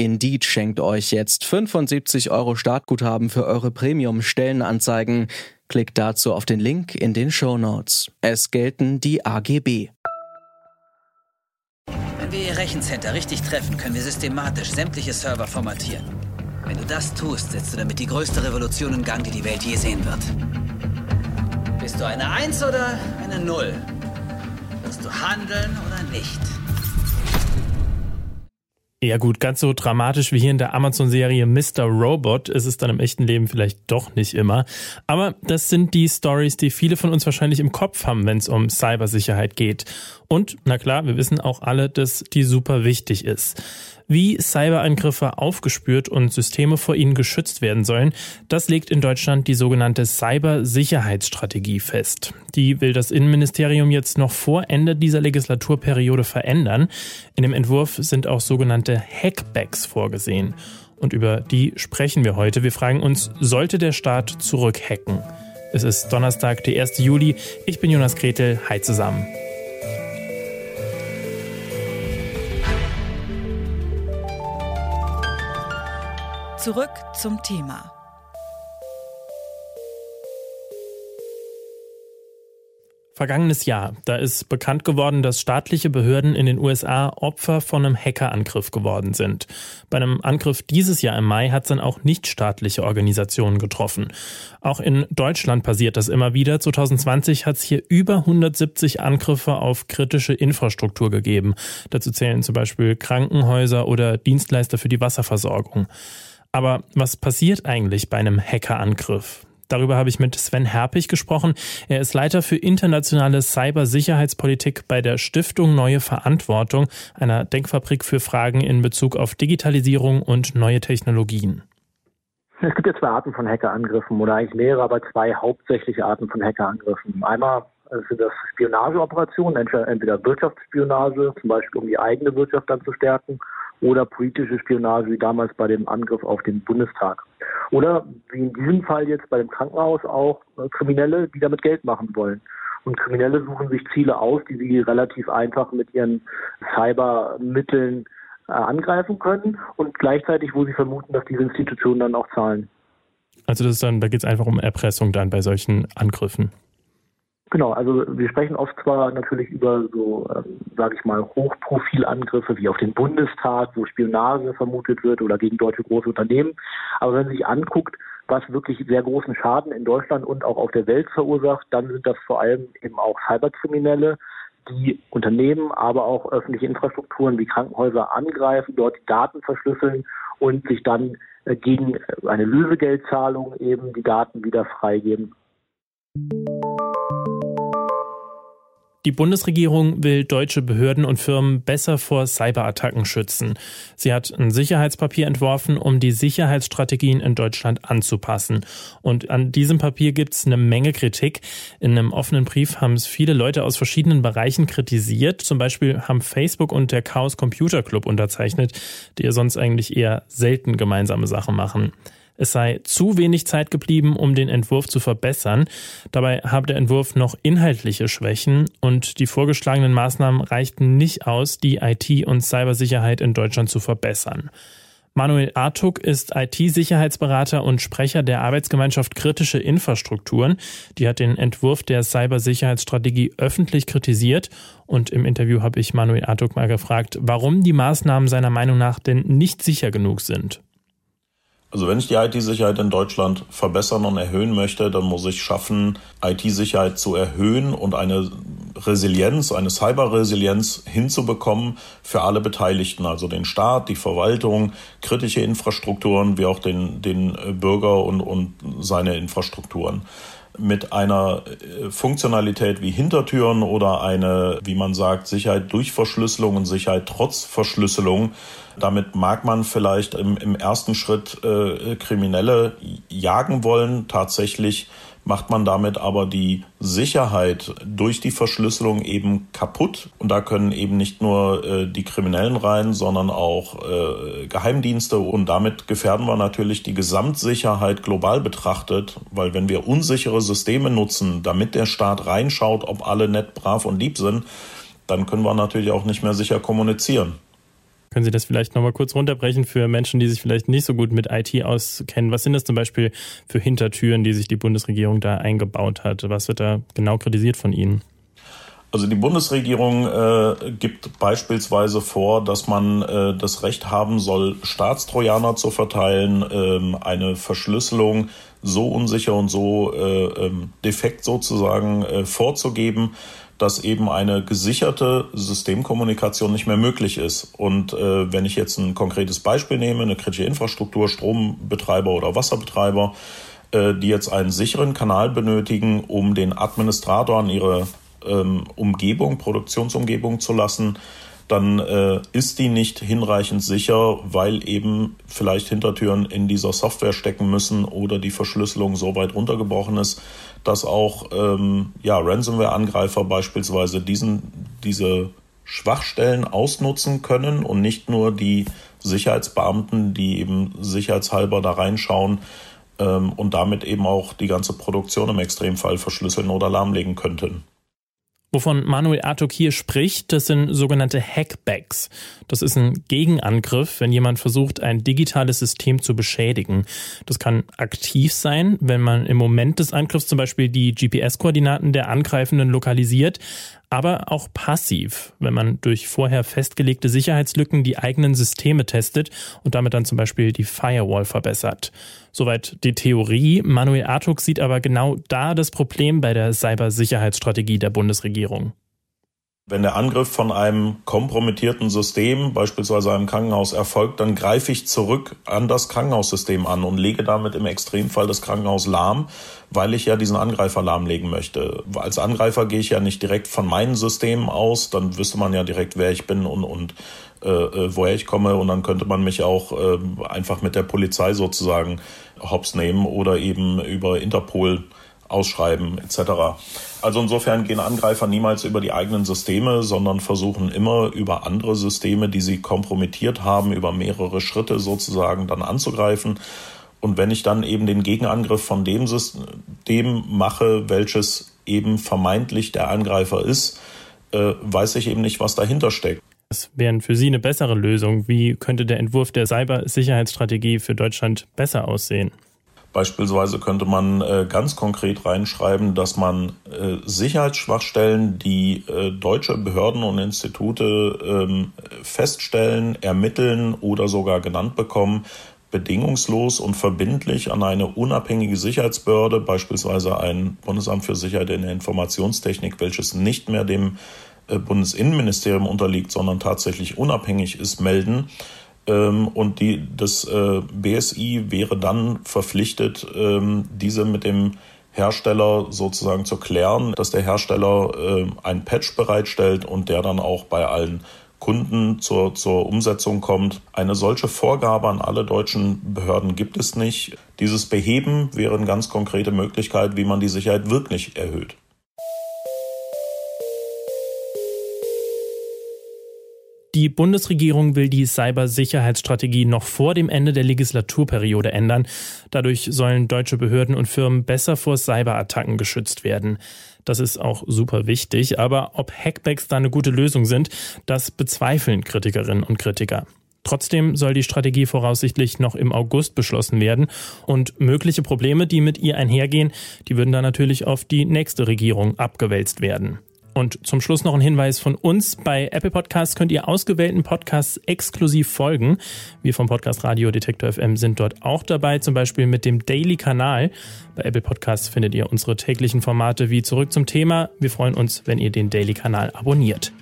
Indeed schenkt euch jetzt 75 Euro Startguthaben für eure Premium-Stellenanzeigen. Klickt dazu auf den Link in den Show Notes. Es gelten die AGB. Wenn wir Ihr Rechencenter richtig treffen, können wir systematisch sämtliche Server formatieren. Wenn du das tust, setzt du damit die größte Revolution in Gang, die die Welt je sehen wird. Bist du eine Eins oder eine Null? Wirst du handeln oder nicht? Ja gut, ganz so dramatisch wie hier in der Amazon-Serie Mr. Robot ist es dann im echten Leben vielleicht doch nicht immer. Aber das sind die Stories, die viele von uns wahrscheinlich im Kopf haben, wenn es um Cybersicherheit geht. Und, na klar, wir wissen auch alle, dass die super wichtig ist. Wie Cyberangriffe aufgespürt und Systeme vor ihnen geschützt werden sollen, das legt in Deutschland die sogenannte Cybersicherheitsstrategie fest. Die will das Innenministerium jetzt noch vor Ende dieser Legislaturperiode verändern. In dem Entwurf sind auch sogenannte Hackbacks vorgesehen. Und über die sprechen wir heute. Wir fragen uns, sollte der Staat zurückhacken? Es ist Donnerstag, der 1. Juli. Ich bin Jonas Gretel. Hi zusammen. Zurück zum Thema. Vergangenes Jahr, da ist bekannt geworden, dass staatliche Behörden in den USA Opfer von einem Hackerangriff geworden sind. Bei einem Angriff dieses Jahr im Mai hat es dann auch nichtstaatliche Organisationen getroffen. Auch in Deutschland passiert das immer wieder. 2020 hat es hier über 170 Angriffe auf kritische Infrastruktur gegeben. Dazu zählen zum Beispiel Krankenhäuser oder Dienstleister für die Wasserversorgung. Aber was passiert eigentlich bei einem Hackerangriff? Darüber habe ich mit Sven Herpich gesprochen. Er ist Leiter für internationale Cybersicherheitspolitik bei der Stiftung Neue Verantwortung, einer Denkfabrik für Fragen in Bezug auf Digitalisierung und neue Technologien. Es gibt ja zwei Arten von Hackerangriffen oder eigentlich mehrere, aber zwei hauptsächliche Arten von Hackerangriffen. Einmal sind das Spionageoperationen, entweder Wirtschaftsspionage, zum Beispiel um die eigene Wirtschaft dann zu stärken, oder politische Spionage, wie damals bei dem Angriff auf den Bundestag. Oder wie in diesem Fall jetzt bei dem Krankenhaus auch äh, Kriminelle, die damit Geld machen wollen. Und Kriminelle suchen sich Ziele aus, die sie relativ einfach mit ihren Cybermitteln äh, angreifen können und gleichzeitig, wo sie vermuten, dass diese Institutionen dann auch zahlen. Also das ist dann, da geht es einfach um Erpressung dann bei solchen Angriffen. Genau, also wir sprechen oft zwar natürlich über so, ähm, sage ich mal, Hochprofilangriffe wie auf den Bundestag, wo Spionage vermutet wird oder gegen deutsche große Unternehmen. Aber wenn man sich anguckt, was wirklich sehr großen Schaden in Deutschland und auch auf der Welt verursacht, dann sind das vor allem eben auch Cyberkriminelle, die Unternehmen, aber auch öffentliche Infrastrukturen wie Krankenhäuser angreifen, dort die Daten verschlüsseln und sich dann äh, gegen eine Lösegeldzahlung eben die Daten wieder freigeben. Die Bundesregierung will deutsche Behörden und Firmen besser vor Cyberattacken schützen. Sie hat ein Sicherheitspapier entworfen, um die Sicherheitsstrategien in Deutschland anzupassen. Und an diesem Papier gibt es eine Menge Kritik. In einem offenen Brief haben es viele Leute aus verschiedenen Bereichen kritisiert. Zum Beispiel haben Facebook und der Chaos Computer Club unterzeichnet, die ja sonst eigentlich eher selten gemeinsame Sachen machen. Es sei zu wenig Zeit geblieben, um den Entwurf zu verbessern. Dabei habe der Entwurf noch inhaltliche Schwächen und die vorgeschlagenen Maßnahmen reichten nicht aus, die IT- und Cybersicherheit in Deutschland zu verbessern. Manuel Artuk ist IT-Sicherheitsberater und Sprecher der Arbeitsgemeinschaft Kritische Infrastrukturen. Die hat den Entwurf der Cybersicherheitsstrategie öffentlich kritisiert. Und im Interview habe ich Manuel Artuk mal gefragt, warum die Maßnahmen seiner Meinung nach denn nicht sicher genug sind. Also wenn ich die IT-Sicherheit in Deutschland verbessern und erhöhen möchte, dann muss ich schaffen, IT-Sicherheit zu erhöhen und eine Resilienz, eine Cyber-Resilienz hinzubekommen für alle Beteiligten, also den Staat, die Verwaltung, kritische Infrastrukturen, wie auch den, den Bürger und, und seine Infrastrukturen. mit einer äh, Funktionalität wie Hintertüren oder eine, wie man sagt, Sicherheit durch Verschlüsselung und Sicherheit trotz Verschlüsselung. Damit mag man vielleicht im, im ersten Schritt äh, Kriminelle jagen wollen. Tatsächlich macht man damit aber die Sicherheit durch die Verschlüsselung eben kaputt. Und da können eben nicht nur äh, die Kriminellen rein, sondern auch äh, Geheimdienste. Und damit gefährden wir natürlich die Gesamtsicherheit global betrachtet, weil wenn wir unsichere Systeme nutzen, damit der Staat reinschaut, ob alle nett, brav und lieb sind, dann können wir natürlich auch nicht mehr sicher kommunizieren. Können Sie das vielleicht nochmal kurz runterbrechen für Menschen, die sich vielleicht nicht so gut mit IT auskennen? Was sind das zum Beispiel für Hintertüren, die sich die Bundesregierung da eingebaut hat? Was wird da genau kritisiert von Ihnen? Also die Bundesregierung äh, gibt beispielsweise vor, dass man äh, das Recht haben soll, Staatstrojaner zu verteilen, ähm, eine Verschlüsselung so unsicher und so äh, ähm, defekt sozusagen äh, vorzugeben, dass eben eine gesicherte Systemkommunikation nicht mehr möglich ist. Und äh, wenn ich jetzt ein konkretes Beispiel nehme, eine kritische Infrastruktur, Strombetreiber oder Wasserbetreiber, äh, die jetzt einen sicheren Kanal benötigen, um den Administrator an ihre ähm, Umgebung, Produktionsumgebung zu lassen, dann äh, ist die nicht hinreichend sicher, weil eben vielleicht Hintertüren in dieser Software stecken müssen oder die Verschlüsselung so weit runtergebrochen ist, dass auch ähm, ja, Ransomware-Angreifer beispielsweise diesen, diese Schwachstellen ausnutzen können und nicht nur die Sicherheitsbeamten, die eben sicherheitshalber da reinschauen ähm, und damit eben auch die ganze Produktion im Extremfall verschlüsseln oder lahmlegen könnten. Wovon Manuel Artuk hier spricht, das sind sogenannte Hackbacks. Das ist ein Gegenangriff, wenn jemand versucht, ein digitales System zu beschädigen. Das kann aktiv sein, wenn man im Moment des Angriffs zum Beispiel die GPS-Koordinaten der Angreifenden lokalisiert, aber auch passiv, wenn man durch vorher festgelegte Sicherheitslücken die eigenen Systeme testet und damit dann zum Beispiel die Firewall verbessert. Soweit die Theorie. Manuel Artuk sieht aber genau da das Problem bei der Cybersicherheitsstrategie der Bundesregierung. Wenn der Angriff von einem kompromittierten System, beispielsweise einem Krankenhaus, erfolgt, dann greife ich zurück an das Krankenhaussystem an und lege damit im Extremfall das Krankenhaus lahm, weil ich ja diesen Angreifer lahmlegen möchte. Als Angreifer gehe ich ja nicht direkt von meinen Systemen aus, dann wüsste man ja direkt, wer ich bin und, und äh, äh woher ich komme und dann könnte man mich auch äh, einfach mit der Polizei sozusagen hops nehmen oder eben über Interpol ausschreiben etc. Also insofern gehen Angreifer niemals über die eigenen Systeme, sondern versuchen immer über andere Systeme, die sie kompromittiert haben, über mehrere Schritte sozusagen dann anzugreifen. Und wenn ich dann eben den Gegenangriff von dem System mache, welches eben vermeintlich der Angreifer ist, äh, weiß ich eben nicht, was dahinter steckt. Was wären für Sie eine bessere Lösung? Wie könnte der Entwurf der Cybersicherheitsstrategie für Deutschland besser aussehen? Beispielsweise könnte man äh, ganz konkret reinschreiben, dass man äh, Sicherheitsschwachstellen, die äh, deutsche Behörden und Institute ähm, feststellen, ermitteln oder sogar genannt bekommen, bedingungslos und verbindlich an eine unabhängige Sicherheitsbehörde, beispielsweise ein Bundesamt für Sicherheit in der Informationstechnik, welches nicht mehr dem äh, Bundesinnenministerium unterliegt, sondern tatsächlich unabhängig ist, melden und die, das äh, BSI wäre dann verpflichtet, ähm, diese mit dem Hersteller sozusagen zu klären, dass der Hersteller äh, ein Patch bereitstellt und der dann auch bei allen Kunden zur, zur Umsetzung kommt. Eine solche Vorgabe an alle deutschen Behörden gibt es nicht. Dieses Beheben wäre eine ganz konkrete Möglichkeit, wie man die Sicherheit wirklich erhöht. Die Bundesregierung will die Cybersicherheitsstrategie noch vor dem Ende der Legislaturperiode ändern. Dadurch sollen deutsche Behörden und Firmen besser vor Cyberattacken geschützt werden. Das ist auch super wichtig, aber ob Hackbacks da eine gute Lösung sind, das bezweifeln Kritikerinnen und Kritiker. Trotzdem soll die Strategie voraussichtlich noch im August beschlossen werden und mögliche Probleme, die mit ihr einhergehen, die würden dann natürlich auf die nächste Regierung abgewälzt werden. Und zum Schluss noch ein Hinweis von uns. Bei Apple Podcasts könnt ihr ausgewählten Podcasts exklusiv folgen. Wir vom Podcast Radio Detektor FM sind dort auch dabei, zum Beispiel mit dem Daily-Kanal. Bei Apple Podcasts findet ihr unsere täglichen Formate wie Zurück zum Thema. Wir freuen uns, wenn ihr den Daily-Kanal abonniert.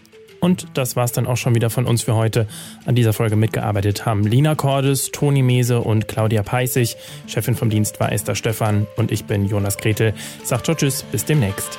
Und das war's dann auch schon wieder von uns für heute. An dieser Folge mitgearbeitet haben Lina Cordes, Toni Mese und Claudia Peissig. Chefin vom Dienst war Esther Stephan und ich bin Jonas Gretel. Sagt tschüss, bis demnächst.